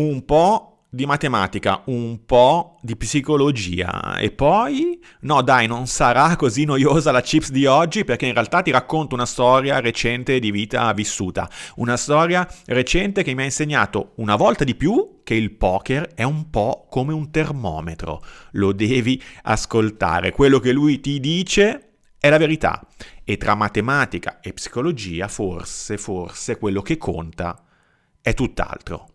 un po' di matematica, un po' di psicologia. E poi no dai non sarà così noiosa la chips di oggi perché in realtà ti racconto una storia recente di vita vissuta, una storia recente che mi ha insegnato una volta di più che il poker è un po' come un termometro, lo devi ascoltare, quello che lui ti dice è la verità. E tra matematica e psicologia forse, forse quello che conta è tutt'altro.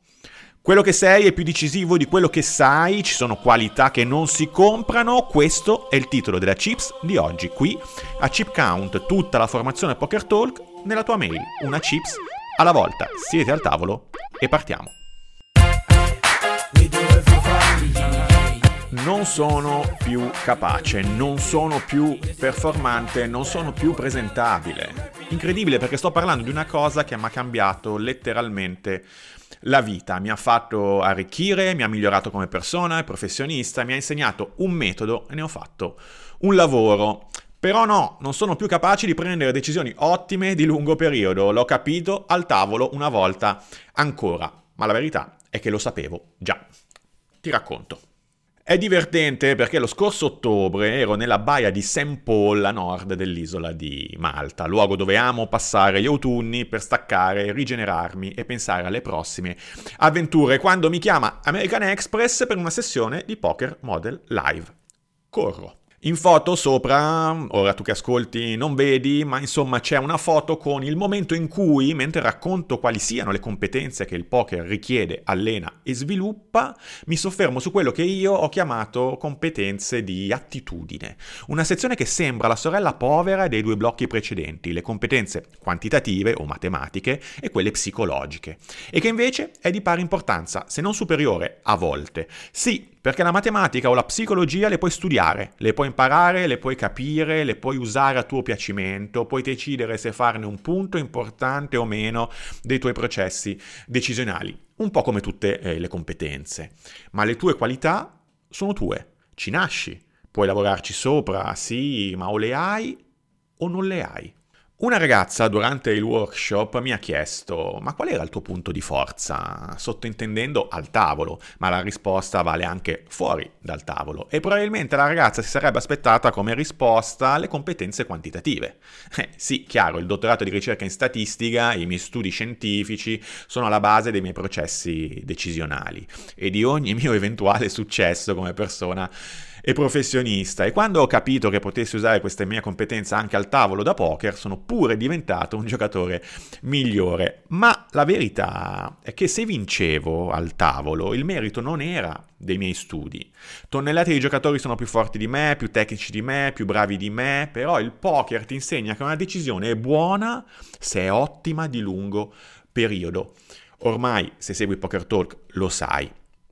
Quello che sei è più decisivo di quello che sai, ci sono qualità che non si comprano, questo è il titolo della Chips di oggi, qui a Chip Count, tutta la formazione Poker Talk nella tua mail, una Chips alla volta. Siete al tavolo e partiamo. Non sono più capace, non sono più performante, non sono più presentabile. Incredibile perché sto parlando di una cosa che mi ha cambiato letteralmente la vita, mi ha fatto arricchire, mi ha migliorato come persona e professionista, mi ha insegnato un metodo e ne ho fatto un lavoro. Però no, non sono più capace di prendere decisioni ottime di lungo periodo, l'ho capito al tavolo una volta ancora, ma la verità è che lo sapevo già. Ti racconto. È divertente perché lo scorso ottobre ero nella baia di St. Paul a nord dell'isola di Malta, luogo dove amo passare gli autunni per staccare, rigenerarmi e pensare alle prossime avventure quando mi chiama American Express per una sessione di poker model live. Corro. In foto sopra, ora tu che ascolti non vedi, ma insomma c'è una foto con il momento in cui, mentre racconto quali siano le competenze che il poker richiede, allena e sviluppa, mi soffermo su quello che io ho chiamato competenze di attitudine. Una sezione che sembra la sorella povera dei due blocchi precedenti, le competenze quantitative o matematiche e quelle psicologiche, e che invece è di pari importanza, se non superiore, a volte. Sì, perché la matematica o la psicologia le puoi studiare, le puoi imparare, le puoi capire, le puoi usare a tuo piacimento, puoi decidere se farne un punto importante o meno dei tuoi processi decisionali, un po' come tutte eh, le competenze. Ma le tue qualità sono tue, ci nasci, puoi lavorarci sopra, sì, ma o le hai o non le hai. Una ragazza durante il workshop mi ha chiesto ma qual era il tuo punto di forza? Sottintendendo al tavolo, ma la risposta vale anche fuori dal tavolo e probabilmente la ragazza si sarebbe aspettata come risposta le competenze quantitative. Eh, sì, chiaro, il dottorato di ricerca in statistica, i miei studi scientifici sono alla base dei miei processi decisionali e di ogni mio eventuale successo come persona e professionista e quando ho capito che potessi usare queste mie competenze anche al tavolo da poker sono pure diventato un giocatore migliore. Ma la verità è che se vincevo al tavolo il merito non era dei miei studi. Tonnellate di giocatori sono più forti di me, più tecnici di me, più bravi di me, però il poker ti insegna che una decisione è buona se è ottima di lungo periodo. Ormai, se segui Poker Talk, lo sai.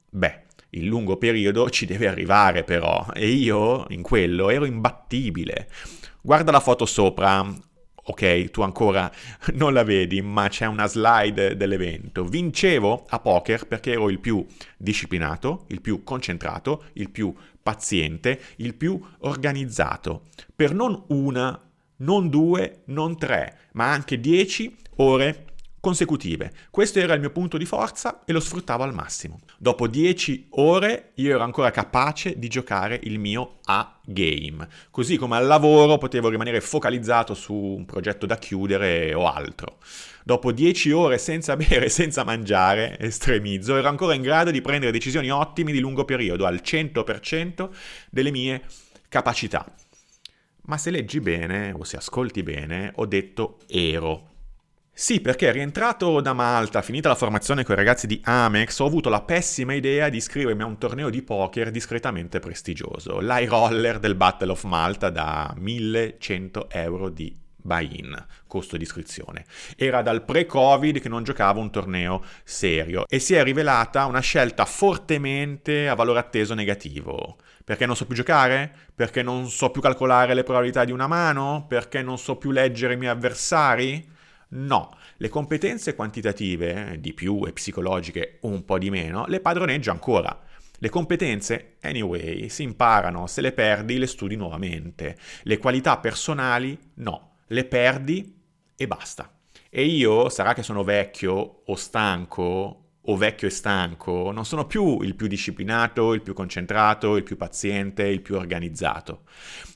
Beh, il lungo periodo ci deve arrivare però e io in quello ero imbattibile. Guarda la foto sopra, ok, tu ancora non la vedi, ma c'è una slide dell'evento. Vincevo a poker perché ero il più disciplinato, il più concentrato, il più paziente, il più organizzato. Per non una, non due, non tre, ma anche dieci ore consecutive. Questo era il mio punto di forza e lo sfruttavo al massimo. Dopo 10 ore io ero ancora capace di giocare il mio A-game, così come al lavoro potevo rimanere focalizzato su un progetto da chiudere o altro. Dopo 10 ore senza bere senza mangiare, estremizzo, ero ancora in grado di prendere decisioni ottime di lungo periodo, al 100% delle mie capacità. Ma se leggi bene o se ascolti bene, ho detto ero sì, perché rientrato da Malta, finita la formazione con i ragazzi di Amex, ho avuto la pessima idea di iscrivermi a un torneo di poker discretamente prestigioso, l'High Roller del Battle of Malta da 1100 euro di buy-in, costo di iscrizione. Era dal pre-Covid che non giocavo un torneo serio e si è rivelata una scelta fortemente a valore atteso negativo. Perché non so più giocare? Perché non so più calcolare le probabilità di una mano? Perché non so più leggere i miei avversari? No, le competenze quantitative, eh, di più e psicologiche un po' di meno, le padroneggia ancora. Le competenze, anyway, si imparano, se le perdi le studi nuovamente. Le qualità personali, no, le perdi e basta. E io, sarà che sono vecchio o stanco o vecchio e stanco non sono più il più disciplinato, il più concentrato, il più paziente, il più organizzato.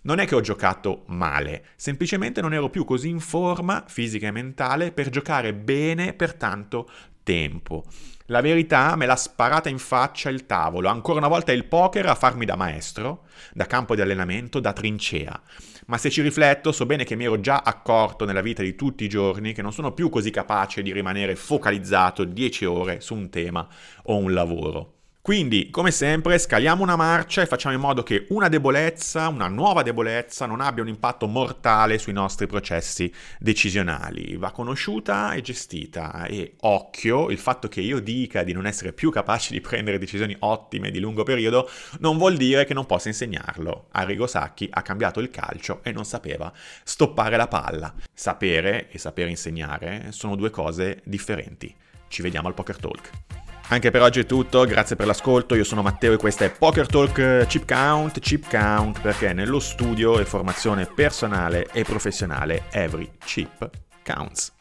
Non è che ho giocato male, semplicemente non ero più così in forma fisica e mentale per giocare bene per tanto tempo. La verità me l'ha sparata in faccia il tavolo, ancora una volta il poker a farmi da maestro, da campo di allenamento, da trincea. Ma se ci rifletto so bene che mi ero già accorto nella vita di tutti i giorni che non sono più così capace di rimanere focalizzato 10 ore su un tema o un lavoro. Quindi, come sempre, scaliamo una marcia e facciamo in modo che una debolezza, una nuova debolezza, non abbia un impatto mortale sui nostri processi decisionali. Va conosciuta e gestita. E occhio, il fatto che io dica di non essere più capace di prendere decisioni ottime di lungo periodo non vuol dire che non possa insegnarlo. Arrigo Sacchi ha cambiato il calcio e non sapeva stoppare la palla. Sapere e sapere insegnare sono due cose differenti. Ci vediamo al Poker Talk. Anche per oggi è tutto, grazie per l'ascolto, io sono Matteo e questa è Poker Talk Chip Count, Chip Count perché nello studio e formazione personale e professionale every chip counts.